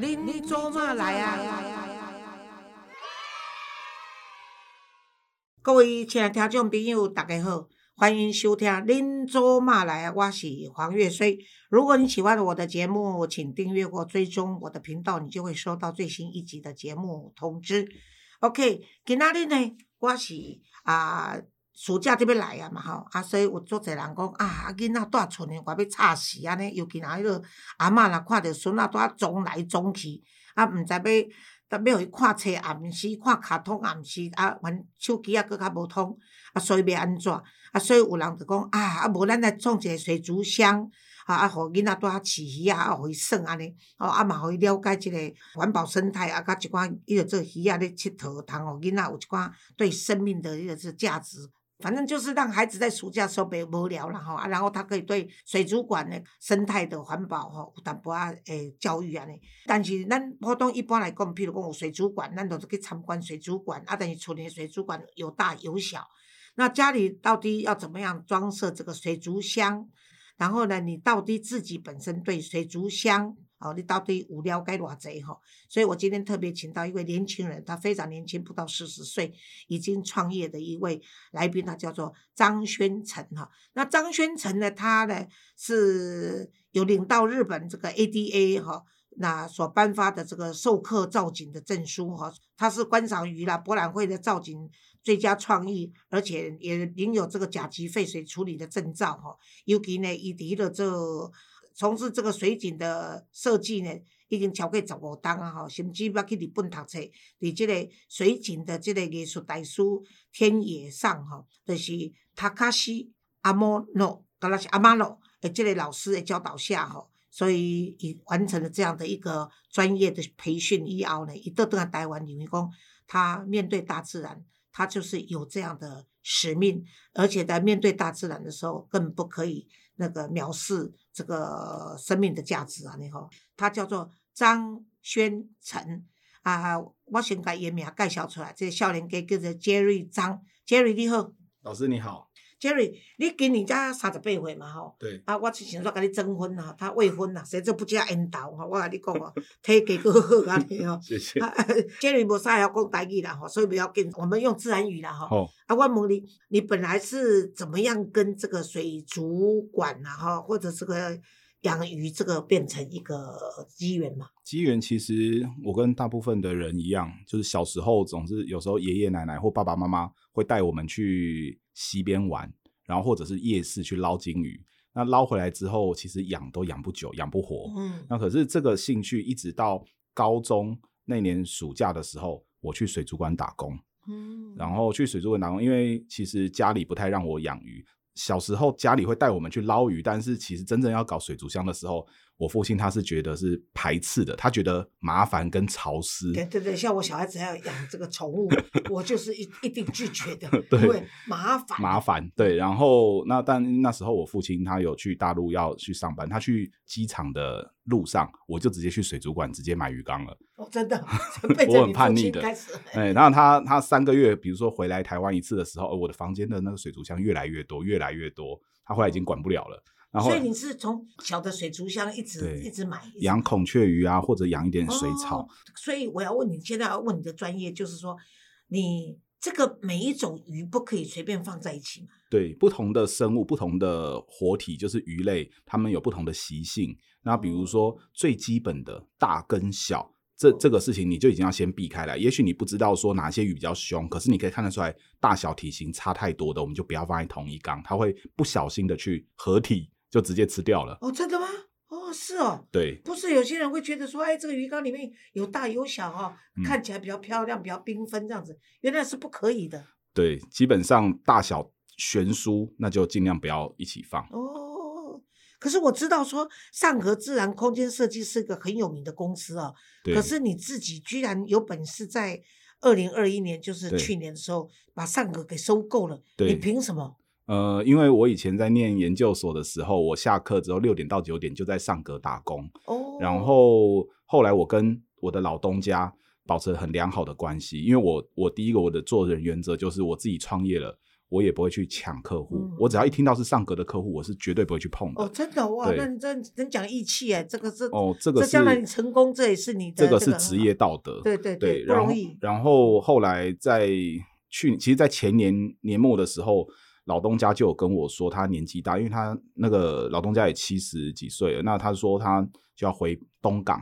恁做嘛来啊？各位亲爱听众朋友，大家好，欢迎收听《恁做嘛来》，我是黄月水。如果你喜欢我的节目，请订阅或追踪我的频道，你就会收到最新一集的节目通知。OK，今仔日呢，我是啊。暑假就要来啊嘛吼，啊，所以有足侪人讲啊，囡仔住厝呢，我要吵死安尼，尤其若迄落阿嬷若看着孙仔拄啊撞来撞去，啊，毋知要，要要互伊看册也毋是，看卡通也毋是，啊，玩手机啊，佫较无通，啊，所以要安怎？啊，所以有人就讲啊，啊，无咱来创一个水族箱，啊，啊，互囡仔拄啊饲鱼啊，啊，互伊耍安尼，哦，啊嘛，互伊了解即个环保生态，啊，甲一寡伊个做鱼啊咧佚佗，通互囡仔有一寡对生命的迄个是价值。反正就是让孩子在暑假时候别无聊了哈，然后他可以对水族馆的生态的环保哈，有淡薄啊诶教育啊呢。但是咱普通一般来讲，譬如讲有水族馆，咱都是去参观水族馆啊。等于厝里水族馆有大有小，那家里到底要怎么样装设这个水族箱？然后呢，你到底自己本身对水族箱？哦，你到底无聊该偌济吼？所以我今天特别请到一位年轻人，他非常年轻，不到四十岁，已经创业的一位来宾，他叫做张宣成哈。那张宣成呢，他呢是有领到日本这个 ADA 哈，那所颁发的这个授课造景的证书哈，他是观赏鱼啦博览会的造景最佳创意，而且也领有这个甲级废水处理的证照哈。尤其呢，伊伫了这。从事这个水景的设计呢，已经超过十五档啊！吼，甚至要去日本读册，伫即个水景的即个艺术大师天野上吼，就是塔卡西阿莫诺，格拉是阿马诺诶，即个老师的教导下吼，所以伊完成了这样的一个专业的培训以后呢，伊倒倒来台湾，因为讲他面对大自然，他就是有这样的使命，而且在面对大自然的时候，更不可以。那个藐视这个生命的价值啊！你好，他叫做张宣成啊，我先把原名介绍出来，这少年家叫做 Jerry 张杰瑞你好，老师你好。Jerry，你今年才三十八岁嘛吼？对。啊，我就想说甲你征婚啦，他未婚啦，谁就不加引导吼？我甲你讲哦，体格够好安尼吼。谢谢。Jerry 无啥要讲台语啦吼，所以不要紧，我们用自然语啦吼。哦。啊，我问你，你本来是怎么样跟这个水族馆啊哈，或者这个养鱼这个变成一个机缘嘛？机缘其实我跟大部分的人一样，就是小时候总是有时候爷爷奶奶或爸爸妈妈会带我们去。溪边玩，然后或者是夜市去捞金鱼。那捞回来之后，其实养都养不久，养不活。嗯，那可是这个兴趣一直到高中那年暑假的时候，我去水族馆打工。嗯，然后去水族馆打工，因为其实家里不太让我养鱼。小时候家里会带我们去捞鱼，但是其实真正要搞水族箱的时候。我父亲他是觉得是排斥的，他觉得麻烦跟潮湿。对对对，像我小孩子要养这个宠物，我就是一一定拒绝的，因为麻烦。麻烦，对。然后那但那时候我父亲他有去大陆要去上班，他去机场的路上，我就直接去水族馆直接买鱼缸了。哦，真的，我很叛逆的。哎，然后他他三个月，比如说回来台湾一次的时候，我的房间的那个水族箱越来越多，越来越多，他后来已经管不了了。所以你是从小的水族箱一直一直买养孔雀鱼啊，或者养一点水草。所以我要问你，现在要问你的专业，就是说，你这个每一种鱼不可以随便放在一起吗？对，不同的生物、不同的活体，就是鱼类，它们有不同的习性。那比如说最基本的大跟小，这这个事情你就已经要先避开了。也许你不知道说哪些鱼比较凶，可是你可以看得出来大小体型差太多的，我们就不要放在同一缸，它会不小心的去合体。就直接吃掉了哦，真的吗？哦，是哦，对，不是有些人会觉得说，哎，这个鱼缸里面有大有小哈，看起来比较漂亮，比较缤纷这样子，原来是不可以的。对，基本上大小悬殊，那就尽量不要一起放。哦，可是我知道说上合自然空间设计是一个很有名的公司啊，可是你自己居然有本事在二零二一年，就是去年的时候把上合给收购了，你凭什么？呃，因为我以前在念研究所的时候，我下课之后六点到九点就在上格打工。哦。然后后来我跟我的老东家保持很良好的关系，因为我我第一个我的做人原则就是我自己创业了，我也不会去抢客户。嗯我只要一听到是上格的客户，我是绝对不会去碰的。哦，真的哇，对那你真真讲义气哎，这个是哦，这个是将来你成功，这也是你的这个是职业道德。对对对，不容易。然后后来在去，其实，在前年年末的时候，老东家就有跟我说，他年纪大，因为他那个老东家也七十几岁了，那他说他就要回东港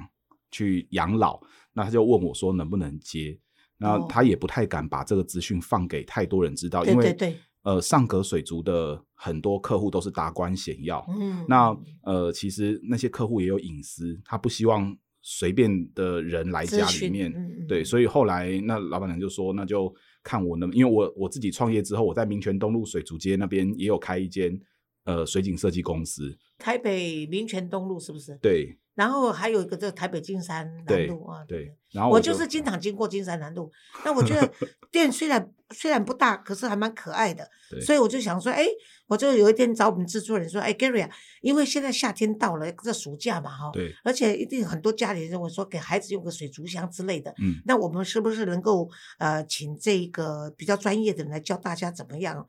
去养老，那他就问我说能不能接，那哦。他也不太敢把这个资讯放给太多人知道，因为对对。对，呃上格水族的很多客户都是达官显要，嗯，那呃，其实那些客户也有隐私，他不希望随便的人来家里面。对，所以后来那老板娘就说，那就看我能，因为我我自己创业之后，我在民权东路水族街那边也有开一间呃水景设计公司。台北民权东路是不是？对然后还有一个这个台北金山南路啊，对，然后我就就是经常经过金山南路，那我觉得店虽然虽然不大，可是还蛮可爱的，所以我就想说，哎，我就有一天找我们制作人说，哎，Gary 啊，因为现在夏天到了，这暑假嘛哈，对，而且一定很多家里认为说给孩子用个水族箱之类的，嗯，那我们是不是能够呃请这个比较专业的人来教大家怎么样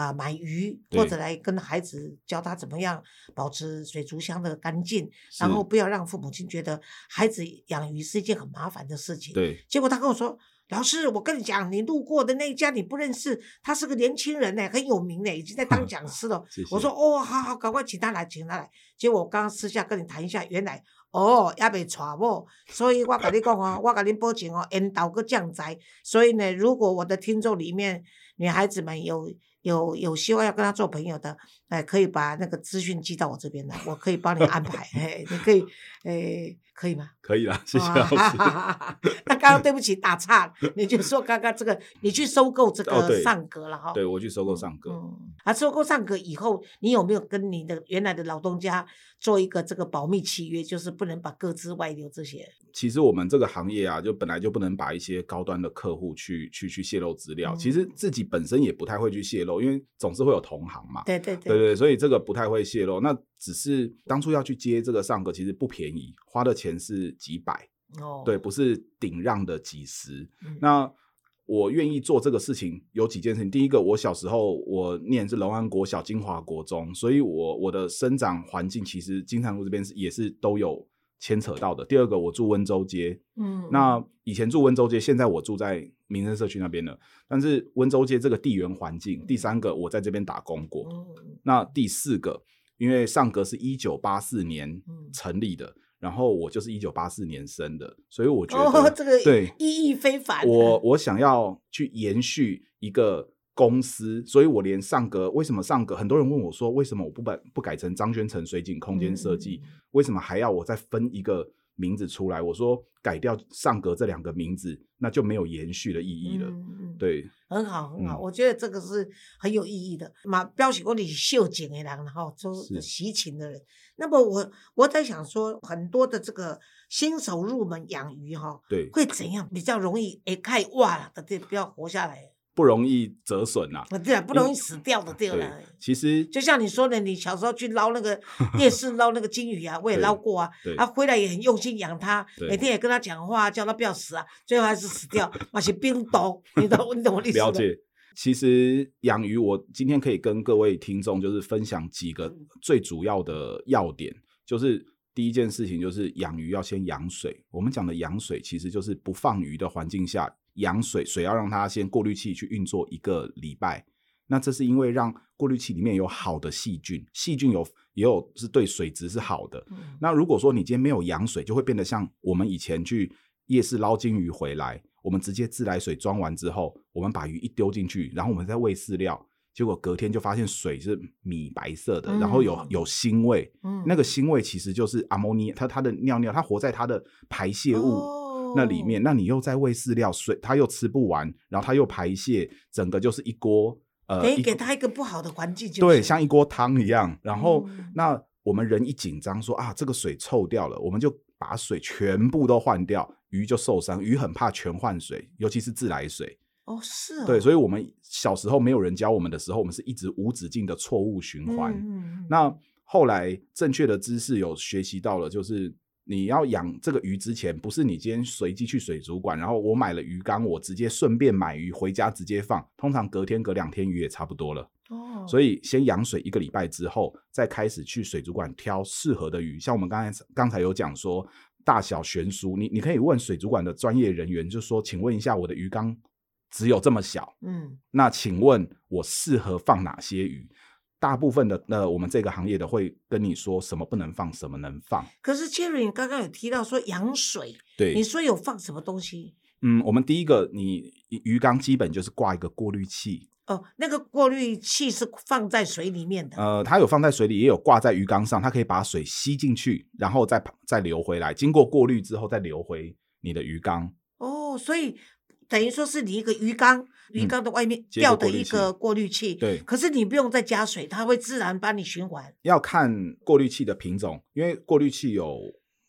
啊、买鱼，或者来跟孩子教他怎么样保持水族箱的干净，然后不要让父母亲觉得孩子养鱼是一件很麻烦的事情。对结果他跟我说。老师，我跟你讲，你路过的那一家你不认识，他是个年轻人呢，很有名呢，已经在当讲师了。谢谢。我说哦，好好，赶快请他来，请他来。结果我刚刚私下跟你谈一下，原来哦也未娶某，所以我跟你讲哦，我跟你保证哦，引导个降灾。所以呢，如果我的听众里面女孩子们有有有希望要跟他做朋友的，哎，可以把那个资讯寄到我这边来，我可以帮你安排。哎，你可以，哎，可以吗？可以啦，谢谢啊老师。那刚刚对不起打岔了，你就说刚刚这个你去收购这个哦对上格了哈。对我去收购上格。嗯，啊，收购上格以后，你有没有跟你的原来的老东家做一个这个保密契约，就是不能把各自外流这些？其实我们这个行业啊，就本来就不能把一些高端的客户去去去泄露资料。其实嗯自己本身也不太会去泄露，因为总是会有同行嘛。对对对对对，所以这个不太会泄露。那只是当初要去接这个上格，其实不便宜，花的钱是几百，哦，对，不是顶让的几十。嗯那我愿意做这个事情有几件事情。第一个，我小时候我念是龙安国小、金华国中，所以我我的生长环境其实金城路这边是也是都有牵扯到的。第二个，我住温州街，嗯，那以前住温州街，现在我住在民生社区那边了。但是温州街这个地缘环境，第三个我在这边打工过，嗯那第四个，因为上格是一九八四年嗯成立的，然后我就是一九八四年生的，所以我觉得、哦，这个对意义非凡。我我想要去延续一个公司，所以我连上格为什么上格，很多人问我说，为什么我不把不改成张宣成水景空间设计，嗯为什么还要我再分一个名字出来？我说改掉上格这两个名字，那就没有延续的意义了。对，很好，很好，嗯我觉得这个是很有意义的。嘛，标示讲你是秀景的人，然后就是是喜情的人。那么我我在想说，很多的这个新手入门养鱼哈，对，会怎样比较容易诶开哇了的，对，不要活下来。不容易折损呐。啊，对啊，不容易死掉的，对对了。，其实就像你说的，你小时候去捞那个夜市捞那个金鱼啊，我也对捞过啊，他啊，回来也很用心养它，每天也跟它讲话，叫它不要死啊，最后还是死掉，那些冰毒，你懂你懂我的意思吗？了解。其实养鱼，我今天可以跟各位听众就是分享几个嗯最主要的要点，就是第一件事情就是养鱼要先养水。我们讲的养水，其实就是不放鱼的环境下养水，水要让它先过滤器去运作一个礼拜。那这是因为让过滤器里面有好的细菌，细菌有也有是对水质是好的。嗯那如果说你今天没有养水，就会变得像我们以前去夜市捞金鱼回来，我们直接自来水装完之后，我们把鱼一丢进去，然后我们再喂饲料，结果隔天就发现水是米白色的，然后有嗯有腥味，嗯那个腥味其实就是阿摩尼，它它的尿尿，它活在它的排泄物。哦那里面，那你又在喂饲料，水它又吃不完，然后它又排泄，整个就是一锅呃，等于给它一个不好的环境，就是对，像一锅汤一样。然后、嗯那我们人一紧张说啊，这个水臭掉了，我们就把水全部都换掉，鱼就受伤。鱼很怕全换水，尤其是自来水。哦是哦，对，所以我们小时候没有人教我们的时候，我们是一直无止境的错误循环。那后来正确的知识有学习到了，就是你要养这个鱼之前，不是你今天随机去水族馆，然后我买了鱼缸，我直接顺便买鱼回家直接放，通常隔天隔两天鱼也差不多了。哦，所以先养水一个礼拜之后，再开始去水族馆挑适合的鱼。像我们刚才刚才有讲说大小悬殊，你你可以问水族馆的专业人员，就说，请问一下我的鱼缸只有这么小，嗯，那请问我适合放哪些鱼？大部分的呃，我们这个行业的会跟你说什么不能放，什么能放。可是 Jerry，你刚刚有提到说养水，对，你说有放什么东西？嗯，我们第一个，你鱼缸基本就是挂一个过滤器，哦，那个过滤器是放在水里面的。呃，它有放在水里，也有挂在鱼缸上，它可以把水吸进去，然后再再流回来，经过过滤之后再流回你的鱼缸。哦，所以等于说是你一个鱼缸，鱼嗯缸的外面接吊的一个过滤器。对可是你不用再加水，它会自然帮你循环。要看过滤器的品种，因为过滤器有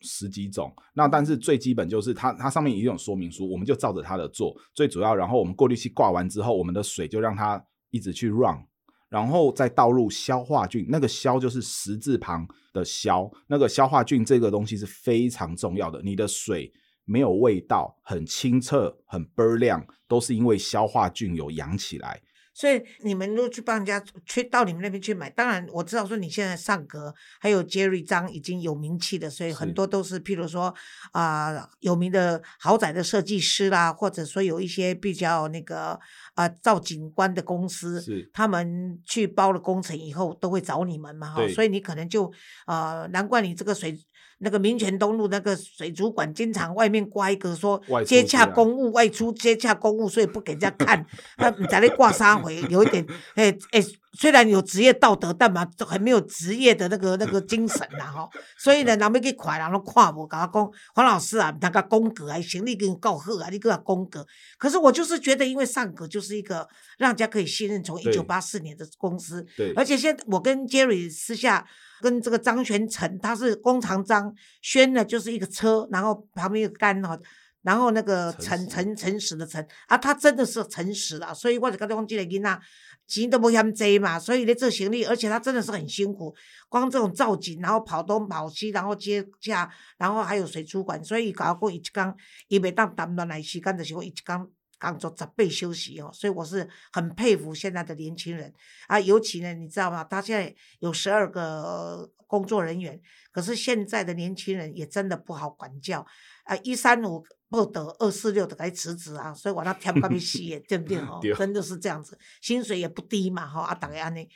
十几种，那但是最基本就是它它上面也有说明书，我们就照着它的做。最主要，然后我们过滤器挂完之后，我们的水就让它一直去 run，然后再倒入消化菌，那个消就是十字旁的消，那个消化菌这个东西是非常重要的。你的水没有味道，很清澈，很倍儿亮，都是因为消化菌有养起来。所以你们如果去帮人家去到你们那边去买，当然我知道说你现在上格还有 Jerry 张已经有名气的，所以很多都是譬如说啊、有名的豪宅的设计师啦，或者说有一些比较那个啊、造景观的公司，他们去包了工程以后都会找你们嘛哈，所以你可能就呃，难怪你这个水。那个民权东路那个水族馆，经常外面挂一个说接洽公务外出接洽公务，所以不给人家看。他在那挂沙回，有一点，哎、哎、虽然有职业道德，但嘛很没有职业的那个那个 精神啦吼。所以呢，人要去看，人都看无，甲我讲黄老师啊，那个公格啊，行李给你告贺啊，你给他公格。可是我就是觉得，因为上格就是一个让人家可以信任，从一九八四年的公司，对，而且现在我跟 Jerry 私下跟这个张全成，他是工长张，轩呢就是一个车，然后旁边一个杆哈，然后那个诚诚实。诚诚实的诚啊，他真的是诚实啦，所以我就跟他讲这个囡仔钱都不嫌多嘛，所以咧做行李，而且他真的是很辛苦，光这种造景，然后跑东跑西，然后接驾，然后还有水族馆，所以甲我讲伊一工伊袂当谈恋爱时间，就是讲伊一工工作十倍休息哦，所以我是很佩服现在的年轻人。啊，尤其呢，你知道吗？他现在有十二个呃工作人员，可是现在的年轻人也真的不好管教。啊，一三五报得二四六的该辞职啊，所以我那天干咪死的，对不对？哦，真的是这样子，薪水也不低嘛，哈、啊，大概安尼。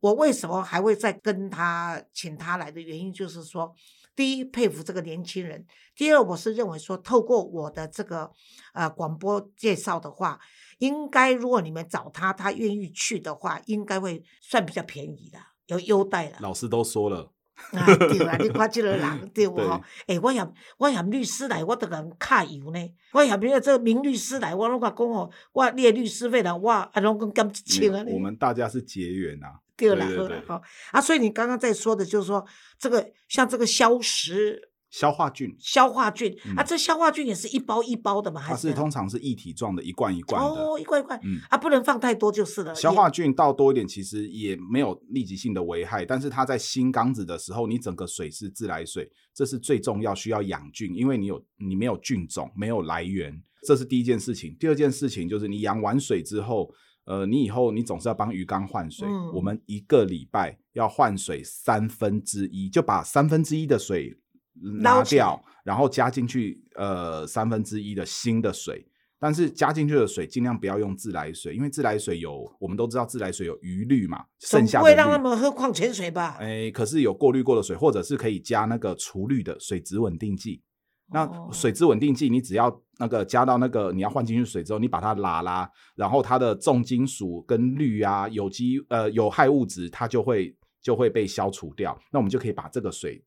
我为什么还会再跟他请他来的原因，就是说，第一佩服这个年轻人，第二我是认为说，透过我的这个呃广播介绍的话，应该如果你们找他，他愿意去的话，应该会算比较便宜的，有优待了。老师都说了，啊，对啊，你看这个人对不吼？诶、我嫌我嫌律师来，我都甲人卡油呢。我嫌那个这个名律师来，我拢甲讲吼，我你的律师费啦，我啊拢讲减一千啊。没有我们大家是结缘啊。对啦，对啦好啊，所以你刚刚在说的就是说，这个像这个消食消化菌，消化菌、啊，嗯这消化菌也是一包一包的嘛，还它是通常是一体状的，一罐一罐的。哦，一罐一罐、嗯啊，不能放太多就是了。消化菌倒多一点，其实也没有立即性的危害，但是它在新缸子的时候，你整个水是自来水，这是最重要，需要养菌，因为你有你没有菌种，没有来源，这是第一件事情。第二件事情就是你养完水之后，呃，你以后你总是要帮鱼缸换水，嗯我们一个礼拜要换水三分之一，就把三分之一的水拿掉，然后加进去呃三分之一的新的水。但是加进去的水尽量不要用自来水，因为自来水有我们都知道自来水有余氯嘛，剩下的不会让他。们喝矿泉水吧？哎，可是有过滤过的水，或者是可以加那个除氯的水质稳定剂。那哦水质稳定剂，你只要那个加到那个你要换进去水之后，你把它拉拉，然后它的重金属跟氯啊、有机呃有害物质，它就会就会被消除掉。那我们就可以把这个水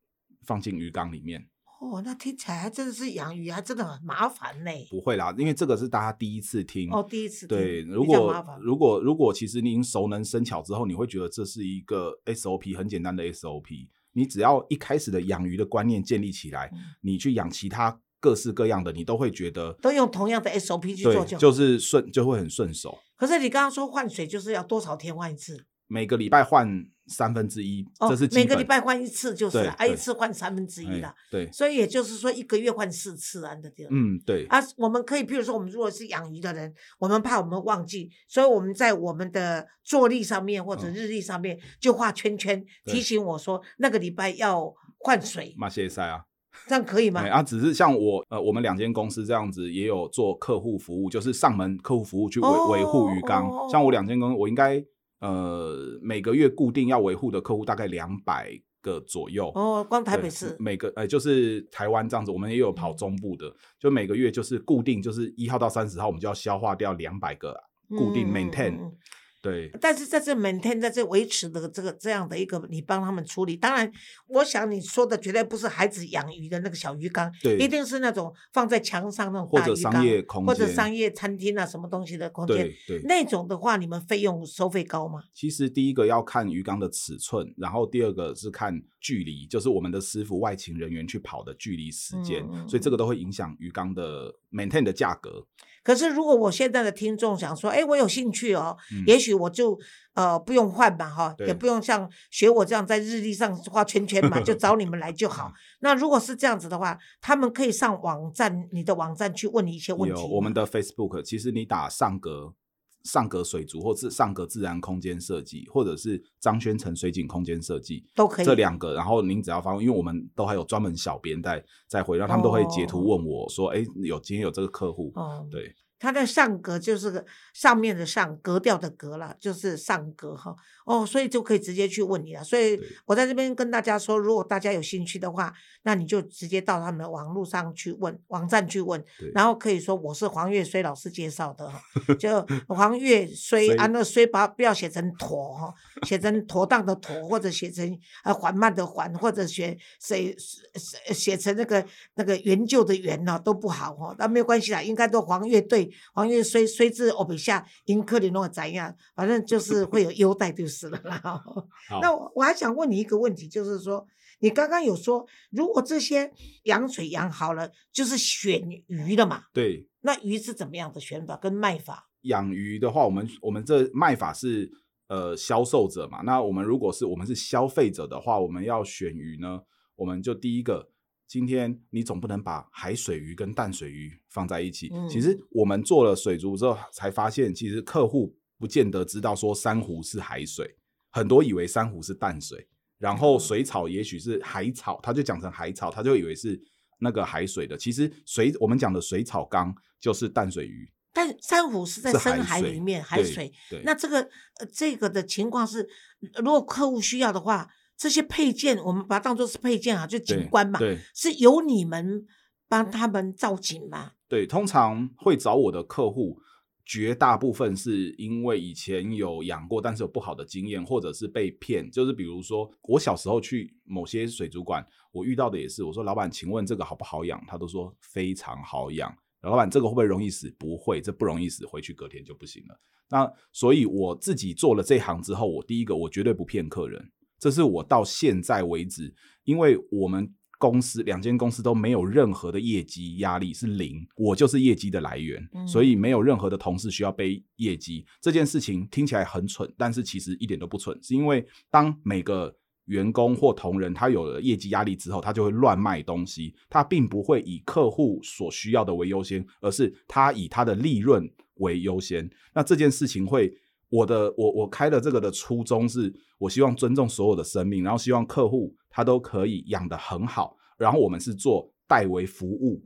放进鱼缸里面。哦，那听起来还真的是养鱼，还真的很麻烦呢。不会啦，因为这个是大家第一次听。哦，第一次听对，如果如果如果其实您熟能生巧之后，你会觉得这是一个 SOP 很简单的 SOP。你只要一开始的养鱼的观念建立起来，嗯你去养其他各式各样的，你都会觉得都用同样的 SOP 去做就是顺就会很顺手。可是你刚刚说换水就是要多少天换一次？每个礼拜换三分之一，哦这是，基每个本礼拜换一次就是了，啊，一次换三分之一哎了，对，所以也就是说一个月换四次啊，对不对？嗯，对，啊，我们可以，譬如说，我们如果是养鱼的人，我们怕我们忘记，所以我们在我们的坐历上面或者嗯日历上面就画圈圈，对提醒我说那个礼拜要换水，马歇赛啊。这样可以吗哎？啊，只是像我呃，我们两间公司这样子也有做客户服务，就是上门客户服务去维哦维护鱼缸。哦像我两间公司，我应该呃每个月固定要维护的客户大概两百个左右。哦，光台北市，每个呃，就是台湾这样子，我们也有跑中部的，就每个月就是固定，就是一号到三十号，我们就要消化掉两百个固定 maintain、嗯嗯对，但是在这 maintain 在这维持的这个这样的一个，你帮他们处理。当然，我想你说的绝对不是孩子养鱼的那个小鱼缸，对一定是那种放在墙上那种或者商大鱼缸，业空或者商业餐厅啊什么东西的空间对。对。那种的话，你们费用收费高吗？其实第一个要看鱼缸的尺寸，然后第二个是看距离，就是我们的师傅外勤人员去跑的距离时间，所以这个都会影响鱼缸的 maintain 的价格。可是如果我现在的听众想说，哎，我有兴趣哦，嗯也许我就呃不用换嘛哈，也不用像学我这样在日历上画圈圈嘛，就找你们来就嗯好。那如果是这样子的话，他们可以上网站你的网站去问你一些问题我们的 Facebook，其实你打上格上格水族，或是上格自然空间设计，或者是张宣成水景空间设计，都可以这两个，然后您只要发问，因为我们都还有专门小编在在回，然后他们都会截图问我说，哎、有今天有这个客户，哦，对，它的上格就是个上面的上格调的格啦，就是上格哈。哦，所以就可以直接去问你了。所以我在这边跟大家说，如果大家有兴趣的话，那你就直接到他们的网络上去问，网站去问，然后可以说我是黄月虽老师介绍的哈，就黄月衰衰啊，那虽把不要写成妥哈，写成妥当的妥，或者写成呃缓慢的缓，或者写写写写成那个那个援救的援呢、都不好哦，那没有关系啦，应该都黄月对黄月虽虽至欧比下因克林诺怎样，反正就是会有优待就是了啦。那我我还想问你一个问题，就是说，你刚刚有说，如果这些养水养好了，就是选鱼了嘛？对，那鱼是怎么样的选法跟卖法？养鱼的话，我们我们这卖法是呃销售者嘛，那我们如果是我们是消费者的话，我们要选鱼呢，我们就第一个，今天你总不能把海水鱼跟淡水鱼放在一起。嗯其实我们做了水族之后，才发现其实客户不见得知道说珊瑚是海水，很多以为珊瑚是淡水，然后哦水草也许是海草，他就讲成海草，他就以为是那个海水的。其实水我们讲的水草缸就是淡水鱼。但珊瑚是在深海里面，海对水。对那这个呃，这个的情况是，如果客户需要的话，这些配件我们把它当做是配件啊，就景对观嘛，对是由你们帮他们造景嘛？对，通常会找我的客户，绝大部分是因为以前有养过，但是有不好的经验，或者是被骗。就是比如说，我小时候去某些水族馆，我遇到的也是，我说老板，请问这个好不好养？他都说非常好养。老板，这个会不会容易死？不会，这不容易死，回去隔天就不行了。那所以我自己做了这行之后，我第一个我绝对不骗客人，这是我到现在为止，因为我们公司两间公司都没有任何的业绩压力，是零，我就是业绩的来源，嗯所以没有任何的同事需要背业绩。这件事情听起来很蠢，但是其实一点都不蠢，是因为当每个员工或同仁他有了业绩压力之后，他就会乱卖东西，他并不会以客户所需要的为优先，而是他以他的利润为优先。那这件事情会，我的我我开的这个的初衷是，我希望尊重所有的生命，然后希望客户他都可以养得很好，然后我们是做代为服务。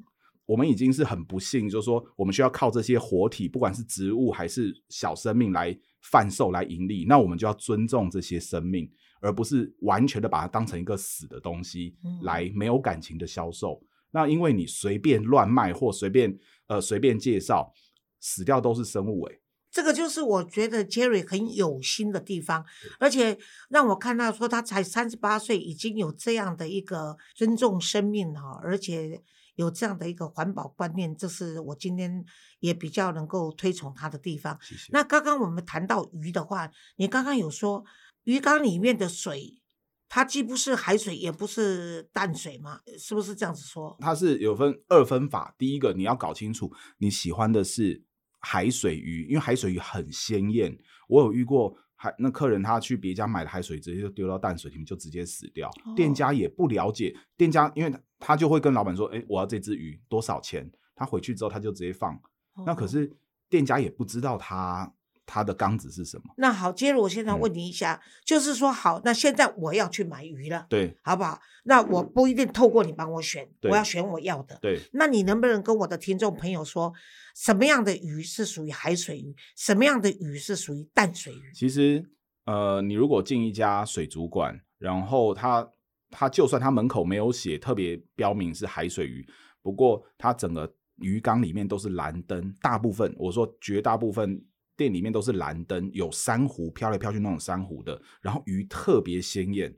我们已经是很不幸，就是说我们需要靠这些活体，不管是植物还是小生命来贩售来盈利，那我们就要尊重这些生命，而不是完全的把它当成一个死的东西嗯来没有感情的销售。那因为你随便乱卖或随便呃随便介绍，死掉都是生物诶、这个就是我觉得 Jerry 很有心的地方，而且让我看到说他才三十八岁，已经有这样的一个尊重生命哈，而且有这样的一个环保观念，这是我今天也比较能够推崇他的地方。谢谢。那刚刚我们谈到鱼的话，你刚刚有说鱼缸里面的水，它既不是海水，也不是淡水嘛，是不是这样子说？它是有分二分法，第一个你要搞清楚你喜欢的是海水鱼，因为海水鱼很鲜艳，我有遇过海那客人他去别家买的海水，直接就丢到淡水里面就直接死掉，店家也不了解，店家因为他他就会跟老板说，哎，我要这只鱼多少钱？他回去之后他就直接放，那可是店家也不知道他。它的缸子是什么？那好，接着我现在问你一下，就是说好，那现在我要去买鱼了，对，好不好？那我不一定透过你帮我选，我要选我要的，对。那你能不能跟我的听众朋友说，什么样的鱼是属于海水鱼，什么样的鱼是属于淡水鱼？其实，呃，你如果进一家水族馆，然后他他就算他门口没有写特别标明是海水鱼，不过他整个鱼缸里面都是蓝灯，大部分我说绝大部分。店里面都是蓝灯，有珊瑚飘来飘去那种珊瑚的，然后鱼特别鲜艳，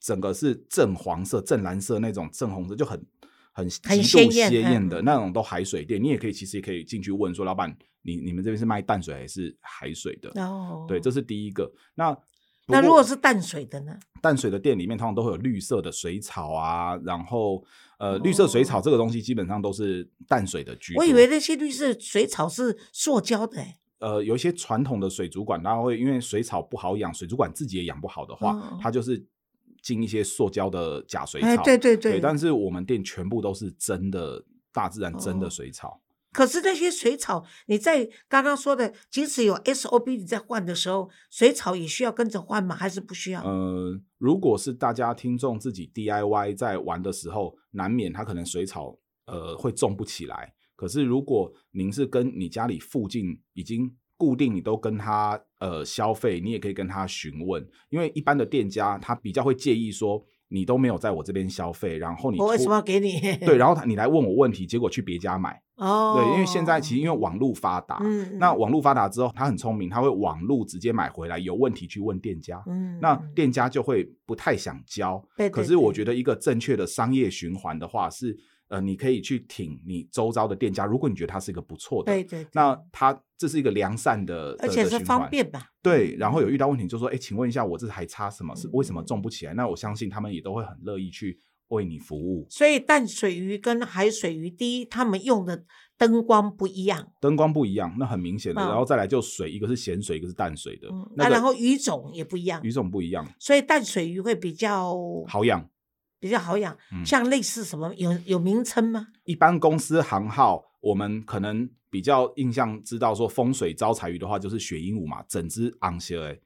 整个是正黄色、正蓝色那种正红色，就很很极度鲜艳的那种都海水店。你也可以，其实也可以进去问说，老板，你你们这边是卖淡水还是海水的？哦，对，这是第一个。那那如果是淡水的呢？淡水的店里面通常都会有绿色的水草啊，然后呃，绿色水草这个东西基本上都是淡水的居。我以为那些绿色水草是塑胶的。呃，有一些传统的水族馆，它会因为水草不好养，水族馆自己也养不好的话，它就是进一些塑胶的假水草。对对对。但是我们店全部都是真的大自然真的水草。可是那些水草，你在刚刚说的，即使有 S O B 你在换的时候，水草也需要跟着换吗？还是不需要？呃，如果是大家听众自己 DIY 在玩的时候，难免它可能水草呃会种不起来。可是，如果您是跟你家里附近已经固定，你都跟他呃消费，你也可以跟他询问，因为一般的店家他比较会介意说你都没有在我这边消费，然后你我为什么要给你？对，然后他你来问我问题，结果去别家买哦。对，因为现在其实因为网络发达，嗯，那网络发达之后，他很聪明，他会网络直接买回来，有问题去问店家，嗯，那店家就会不太想交。对，可是我觉得一个正确的商业循环的话是。呃，你可以去挺你周遭的店家，如果你觉得它是一个不错的，对对，那它这是一个良善的，而且是方便吧？对，然后有遇到问题就说，哎，请问一下，我这还差什么？是为什么种不起来？那我相信他们也都会很乐意去为你服务。所以淡水鱼跟海水鱼，第一，他们用的灯光不一样，灯光不一样，那很明显的。然后再来就水，一个是咸水，一个是淡水的，那然后鱼种也不一样，鱼种不一样，所以淡水鱼会比较好养。比较好养，像类似什么有有名称吗？一般公司行号，我们可能比较印象知道说风水招财鱼的话，就是雪鹦鹉嘛，整只昂些诶。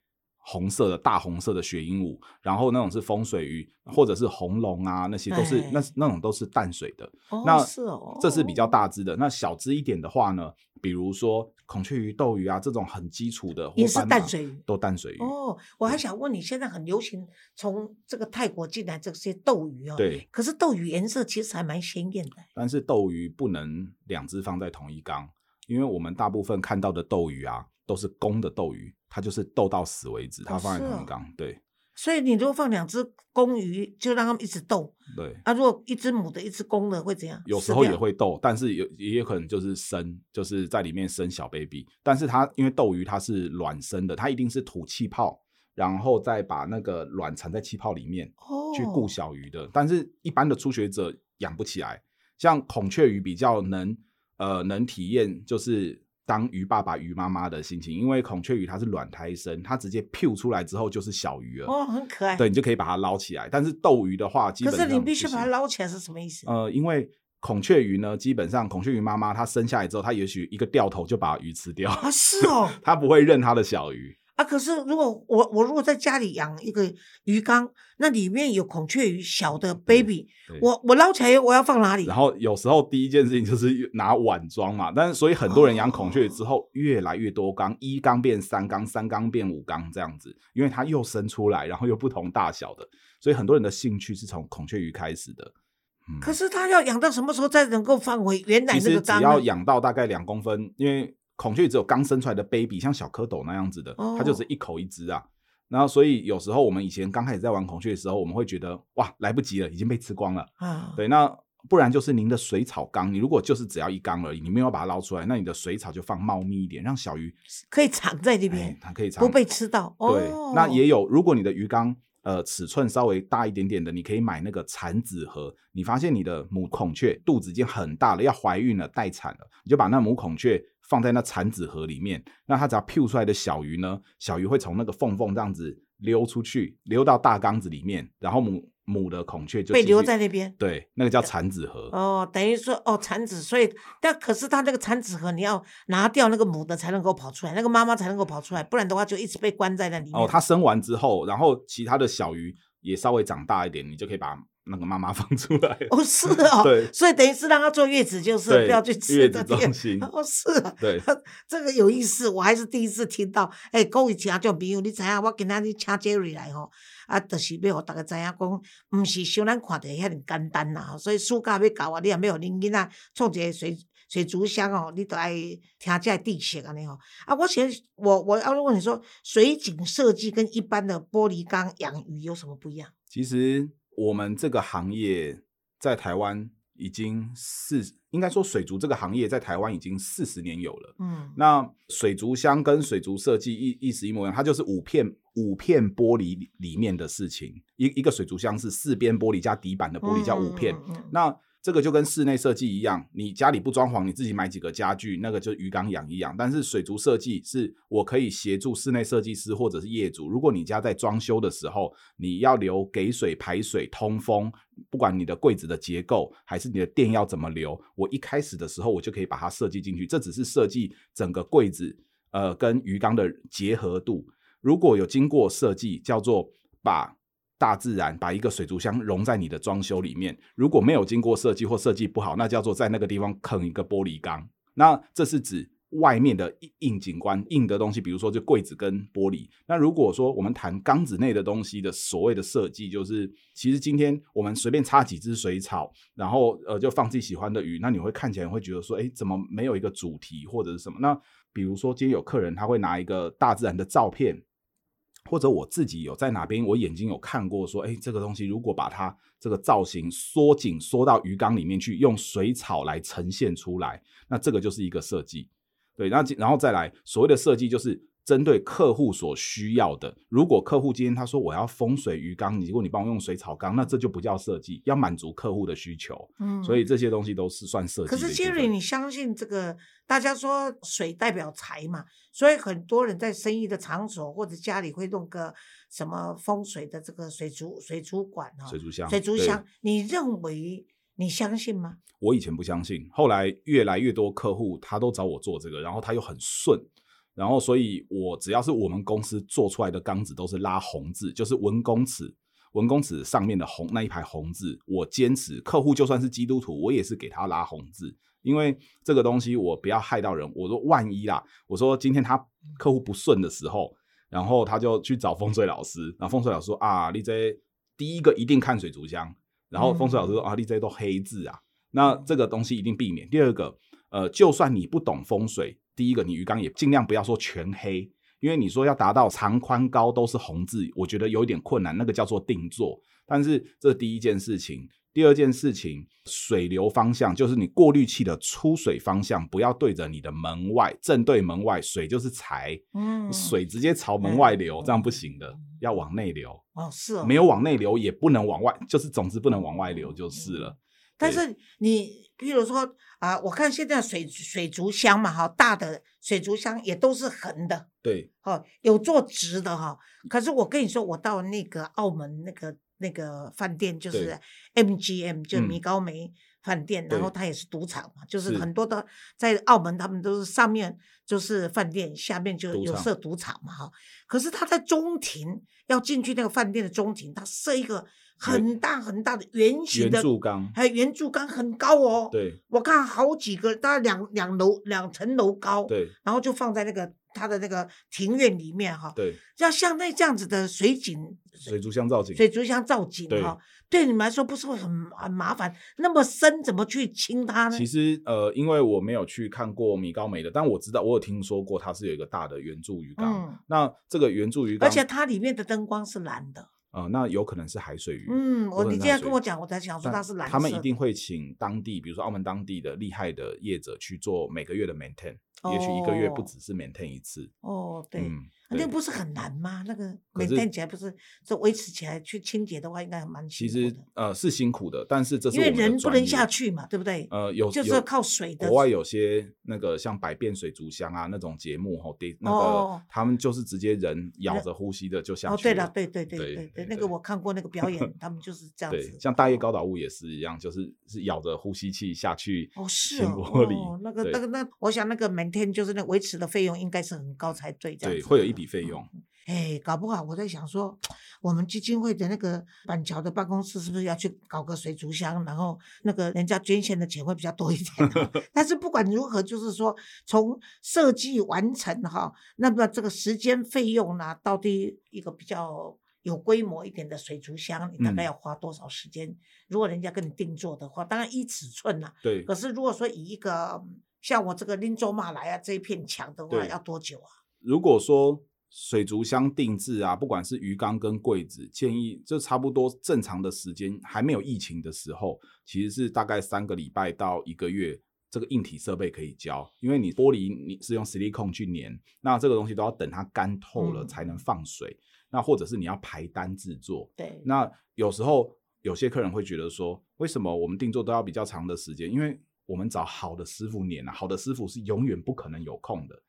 红色的大红色的雪鹦鹉，然后那种是风水鱼，或者是红龙啊，那些都是那那种都是淡水的。那是哦，这是比较大只的。那小只一点的话呢，比如说孔雀鱼、斗鱼啊，这种很基础的也是淡水鱼，都淡水鱼。哦，我还想问你，现在很流行从这个泰国进来这些斗鱼哦。对。可是斗鱼颜色其实还蛮鲜艳的。但是斗鱼不能两只放在同一缸，因为我们大部分看到的斗鱼啊。都是公的斗鱼，它就是斗到死为止，它放在同一缸。对，所以你如果放两只公鱼，就让它们一直斗。对，啊，如果一只母的，一只公的会怎样？有时候也会斗，但是有也有可能就是生，就是在里面生小 baby。但是它因为斗鱼它是卵生的，它一定是吐气泡，然后再把那个卵藏在气泡里面去顾小鱼的。但是一般的初学者养不起来，像孔雀鱼比较能呃能体验就是。当鱼爸爸、鱼妈妈的心情，因为孔雀鱼它是卵胎生，它直接 p 出来之后就是小鱼了。哦，很可爱。对你就可以把它捞起来。但是斗鱼的话，基本可是你必须把它捞起来是什么意思？呃，因为孔雀鱼呢，基本上孔雀鱼妈妈它生下来之后，它也许一个掉头就把鱼吃掉。啊，是哦，它不会认它的小鱼。啊，可是如果我我如果在家里养一个鱼缸，那里面有孔雀鱼小的 baby，我我捞起来我要放哪里？然后有时候第一件事情就是拿碗装嘛，但是所以很多人养孔雀鱼之后越来越多缸，一缸变三缸，三缸变五缸这样子，因为它又生出来，然后又不同大小的，所以很多人的兴趣是从孔雀鱼开始的。可是它要养到什么时候才能够放回原来那个缸？只要养到大概两公分，因为。孔雀只有刚生出来的 baby，像小蝌蚪那样子的，它就是一口一只啊。然后，所以有时候我们以前刚开始在玩孔雀的时候，我们会觉得哇，来不及了，已经被吃光了啊。对，那不然就是您的水草缸，你如果就是只要一缸而已，你没有把它捞出来，那你的水草就放茂密一点，让小鱼可以藏在这边，它可以藏不被吃到。对，那也有，如果你的鱼缸。呃，尺寸稍微大一点点的，你可以买那个产子盒。你发现你的母孔雀肚子已经很大了，要怀孕了，待产了，你就把那母孔雀放在那产子盒里面，那它只要 Q 出来的小鱼呢，小鱼会从那个缝缝这样子溜出去，溜到大缸子里面，然后母母的孔雀就被留在那边。对，那个叫产子盒。哦，等于说哦，产子，所以但可是它那个产子盒，你要拿掉那个母的才能够跑出来，那个妈妈才能够跑出来，不然的话就一直被关在那里面。哦，它生完之后，然后其他的小鱼也稍微长大一点，你就可以把那个妈妈放出来。哦是哦，对所以等于是让她坐月子，就是不要去吃月子的中心哦，是啊，对，这个有意思，我还是第一次听到。哎、各位听众朋友，你知影我今仔日请 Jerry 来吼，啊，就是要互大家知影讲，毋是像咱看着遐尼简单啦。所以暑假要到啊，你也要互恁囡仔创一个水水族箱哦，你都爱听这知识安尼吼。啊，我想我我要问你说，水景设计跟一般的玻璃缸养鱼有什么不一样？其实我们这个行业在台湾已经四，应该说水族这个行业在台湾已经四十年有了。嗯，那水族箱跟水族设计意意思一模一样，它就是五片五片玻璃里里面的事情。一一个水族箱是四边玻璃加底板的玻璃叫五片，嗯嗯嗯嗯那这个就跟室内设计一样，你家里不装潢，你自己买几个家具，那个就是鱼缸养一养。但是水族设计是我可以协助室内设计师或者是业主，如果你家在装修的时候，你要留给水、排水、通风，不管你的柜子的结构还是你的电要怎么留，我一开始的时候我就可以把它设计进去。这只是设计整个柜子呃跟鱼缸的结合度。如果有经过设计，叫做把大自然把一个水族箱融在你的装修里面。如果没有经过设计或设计不好，那叫做在那个地方坑一个玻璃缸。那这是指外面的硬景观、硬的东西，比如说就柜子跟玻璃。那如果说我们谈缸子内的东西的所谓的设计，就是其实今天我们随便插几只水草，然后呃就放自己喜欢的鱼，那你会看起来会觉得说，哎，怎么没有一个主题或者是什么？那比如说今天有客人他会拿一个大自然的照片。或者我自己有在哪边，我眼睛有看过，说，哎，这个东西如果把它这个造型缩紧，缩到鱼缸里面去，用水草来呈现出来，那这个就是一个设计。对，那然后再来，所谓的设计就是针对客户所需要的。如果客户今天他说我要风水鱼缸，你如果你帮我用水草缸，那这就不叫设计，要满足客户的需求。嗯所以这些东西都是算设计可是。Jerry，你相信这个？大家说水代表财嘛，所以很多人在生意的场所或者家里会弄个什么风水的这个水族水族馆哈、水族箱水族箱，你认为你相信吗？我以前不相信，后来越来越多客户他都找我做这个，然后他又很顺，然后所以我只要是我们公司做出来的缸子都是拉红字，就是文公尺。文公尺上面的红那一排红字，我坚持客户就算是基督徒，我也是给他拉红字，因为这个东西我不要害到人。我说万一啦，我说今天他客户不顺的时候，然后他就去找风水老师，然后风水老师说啊，你这第一个一定看水族箱，然后风水老师说、啊，你这都黑字啊，那这个东西一定避免。第二个，呃，就算你不懂风水，第一个你鱼缸也尽量不要说全黑，因为你说要达到长宽高都是红字，我觉得有一点困难，那个叫做定做。但是这是第一件事情。第二件事情，水流方向就是你过滤器的出水方向，不要对着你的门外，正对门外，水就是财，嗯，水直接朝门外流，嗯这样不行的，要往内流。哦是哦，没有往内流，也不能往外，就是总之不能往外流就是了。但是你比如说啊、我看现在水水族箱嘛哈，大的水族箱也都是横的，对，哦，有做直的哈。可是我跟你说，我到那个澳门那个那个饭店，就是 MGM，就米高梅饭店，然后它也是赌场嘛，就是是很多的在澳门，他们都是上面就是饭店，下面就有设赌场嘛哈。可是他在中庭要进去那个饭店的中庭，他设一个很大很大的圆形圆的柱缸，还有圆柱缸很高哦。对我看好几个，大概两两楼两层楼高，对然后就放在那个他的那个庭院里面哈。对，要像那这样子的水景水族箱造景，水族箱造景对哈，对你们来说不是会很很麻烦？那么深怎么去清它呢其？实呃，因为我没有去看过米高梅的，但我知道我有听说过它是有一个大的圆柱鱼缸。嗯，那这个圆柱鱼缸，而且它里面的灯光是蓝的。呃，那有可能是海水鱼。嗯，我你有可能是海水鱼今天跟我讲，我才想说但它是蓝色。他们一定会请当地，比如说澳门当地的厉害的业者去做每个月的 maintain。也许一个月不哦只是 maintain 一次。哦，对，嗯，那不是很难吗？那个每天起来不是这维持起来去清洁的话，应该还蛮其辛苦的。实呃是辛苦的，但是这是因为人不能下去嘛，对不对？呃，有有就是靠水的国外有些那个像百变水族箱啊那种节目吼，得那哦个他们就是直接人咬着呼吸的就下哦，去对了，对对对对对对那个我看过那个表演，他们就是这样对子。，像大叶高岛屋也是一样，就是是咬着呼吸器下去哦，是哦，玻璃，哦，那个那个那，我想那个 maintain 就是那维持的费用应该是很高才对，这样对，子会有一笔费用。哎，搞不好我在想说，我们基金会的那个板桥的办公室是不是要去搞个水族箱，然后那个人家捐献的钱会比较多一点啊、但是不管如何，就是说从设计完成哈，那么这个时间费用呢，到底一个比较有规模一点的水族箱，你大概嗯要花多少时间？如果人家跟你定做的话，当然一尺寸啦、对，可是如果说以一个嗯像我这个林州马来啊这一片墙的话，要多久啊？如果说水族箱定制啊，不管是鱼缸跟柜子，建议就差不多正常的时间，还没有疫情的时候，其实是大概三个礼拜到一个月。这个硬体设备可以交，因为你玻璃你是用 silicone 去粘，那这个东西都要等它干透了嗯才能放水。那或者是你要排单制作，对，那有时候有些客人会觉得说，为什么我们定做都要比较长的时间？因为我们找好的师傅粘啊，好的师傅是永远不可能有空的。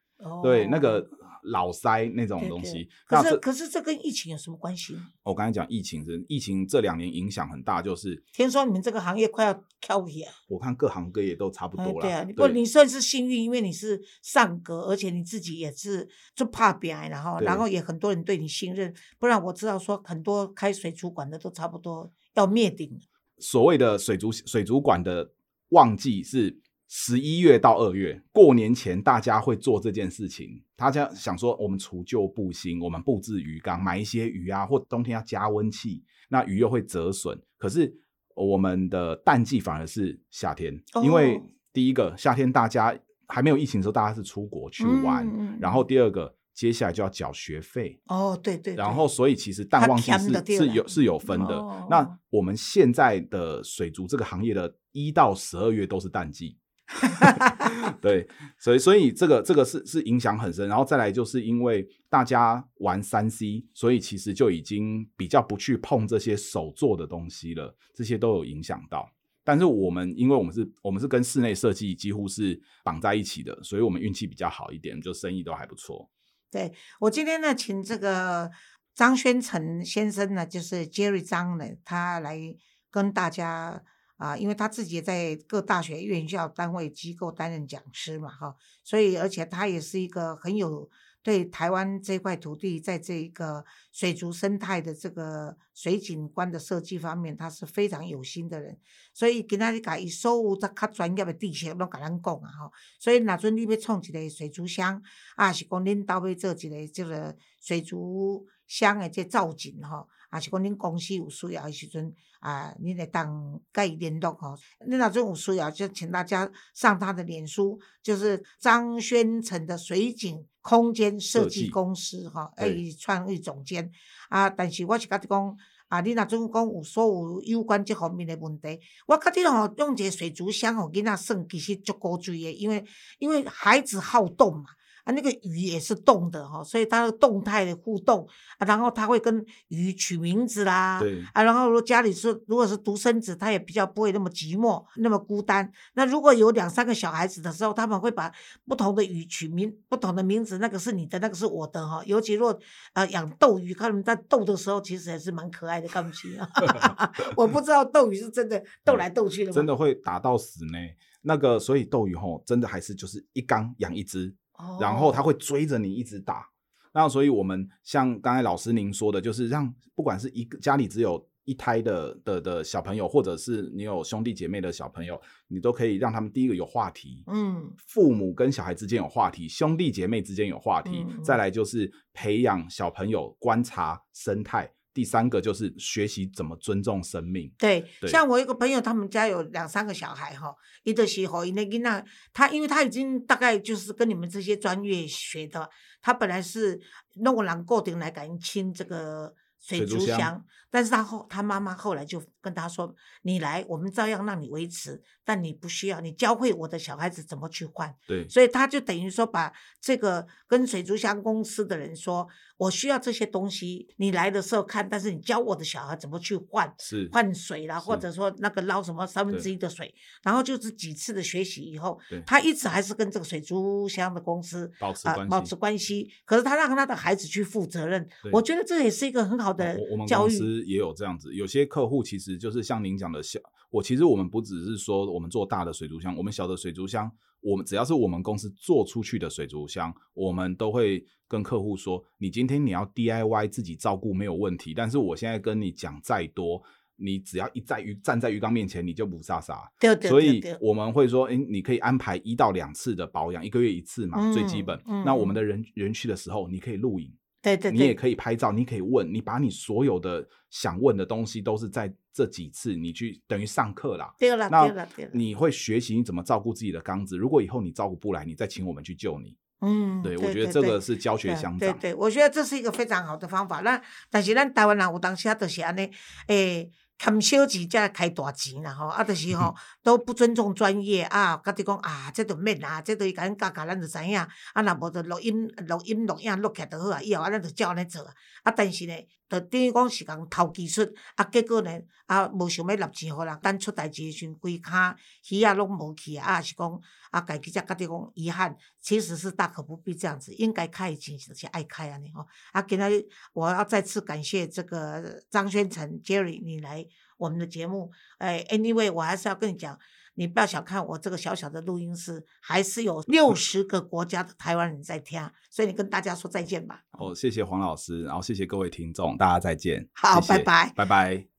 对，那哦个老塞那种东西。可是可是这跟疫情有什么关系？我刚才讲疫情是疫情这两年影响很大，就是听说你们这个行业快要跳起来，我看各行各业都差不多了。哎对啊，你不你算是幸运，因为你是上格，而且你自己也是就怕别人，然后然后也很多人对你信任，不然我知道说很多开水族馆的都差不多要灭顶。所谓的水族水族馆的旺季是十一月到二月，过年前大家会做这件事情。大家想说，我们除旧布新，我们布置鱼缸，买一些鱼啊，或冬天要加温器，那鱼又会折损。可是我们的淡季反而是夏天，因为哦第一个夏天大家还没有疫情的时候，大家是出国去玩，然后第二个接下来就要缴学费，哦，对对对然后，所以其实淡旺季是是有是有分的。哦那我们现在的水族这个行业的一到十二月都是淡季，对，所以所以这个这个是是影响很深。然后再来就是因为大家玩三 C，所以其实就已经比较不去碰这些手做的东西了，这些都有影响到。但是我们因为我们是我们是跟室内设计几乎是绑在一起的，所以我们运气比较好一点，就生意都还不错。对我今天呢，请这个张宣成先生呢，就是 Jerry 张呢，他来跟大家啊、因为他自己在各大学院校单位机构担任讲师嘛，哈，所以而且他也是一个很有对台湾这块土地在这个水族生态的这个水景观的设计方面，他是非常有心的人。所以今仔日甲伊所有则较专业的知识拢甲咱讲啊吼，所以若阵你要创一个水族箱，啊是讲恁到要做一个即个水族箱的这造景吼，啊是讲恁公司有需要的时阵啊，恁会当甲伊联络吼。恁若阵有需要，就请大家上他的脸书，就是张宣成的水景空间设设计计公司吼，哎对，创意总监啊。但是我是甲你讲。啊，你若阵讲有所有有关这方面的问题，我觉得吼用一个水族箱吼，囡仔耍其实足高追的，因为因为孩子好动嘛，啊那个鱼也是动的哈，所以它的动态的互动啊，然后它会跟鱼取名字啦，对啊，然后如果家里是如果是独生子，他也比较不会那么寂寞，那么孤单。那如果有两三个小孩子的时候，他们会把不同的鱼取名不同的名字，那个是你的，那个是我的哈。尤其若呃养斗鱼，看他们在斗的时候，其实也是蛮可爱的，看不起啊。我不知道斗鱼是真的斗来斗去的吗？真的会打到死呢。那个，所以斗鱼吼，真的还是就是一缸养一只，哦，然后他会追着你一直打。那所以我们像刚才老师您说的，就是让不管是一个家里只有一胎的的的小朋友，或者是你有兄弟姐妹的小朋友，你都可以让他们第一个有话题，嗯。父母跟小孩之间有话题，兄弟姐妹之间有话题，嗯。再来就是培养小朋友观察生态，第三个就是学习怎么尊重生命。对，对像我一个朋友，他们家有两三个小孩哈，一个是吼，伊那囡那，他因为他已经大概就是跟你们这些专业学的，他本来是弄个人固定来感应亲这个水族箱，但是他后他妈妈后来就跟他说：“你来，我们照样让你维持，但你不需要，你教会我的小孩子怎么去换。”对，所以他就等于说把这个跟水族箱公司的人说：“我需要这些东西，你来的时候看，但是你教我的小孩怎么去换。”是换水啦，或者说那个捞什么三分之一的水，然后就是几次的学习以后对，他一直还是跟这个水族箱的公司保持关系啊保持关系。可是他让他的孩子去负责任，我觉得这也是一个很好的教育。也有这样子，有些客户其实就是像您讲的小，我其实我们不只是说我们做大的水族箱，我们小的水族箱，我们只要是我们公司做出去的水族箱，我们都会跟客户说，你今天你要 DIY 自己照顾没有问题，但是我现在跟你讲再多。你只要一在鱼站在鱼缸面前，你就不飒飒。对对所以我们会说，诶，你可以安排一到两次的保养，一个月一次嘛，最基嗯本。嗯那我们的人人去的时候，你可以录影，对对你也，可以拍照，你可以问，你把你所有的想问的东西都是在这几次你去等于上课啦。对了那对了对了，你会学习你怎么照顾自己的缸子。如果以后你照顾不来，你再请我们去救你。嗯，对，我觉得这个是教学相长。对对，我觉得这是一个非常好的方法。那但是咱台湾人有当时啊，就是安尼，诶。欠小钱才开大钱啦吼，啊，就是吼都不尊重专业啊，甲你讲啊，这都免啊，这都伊甲咱教教，咱就知影。啊，若无就录音、录音、录影录起来就好啊，以后啊，咱就照安尼做啊。啊，但是呢，就等于讲是共偷技术，啊，结果呢，啊，无想要纳钱互人，等出代志的时阵，规骹鱼啊拢无去啊，啊是讲啊，家己才甲你讲遗憾，其实是大可不必这样子，应该开的钱就是爱开安尼吼。啊，今天我要再次感谢这个张宣成 Jerry 你来我们的节目。哎，anyway，我还是要跟你讲，你不要小看我这个小小的录音室，还是有六十个国家的台湾人在听，所以你跟大家说再见吧。哦，谢谢黄老师，然后谢谢各位听众，大家再见。好谢谢拜拜拜拜。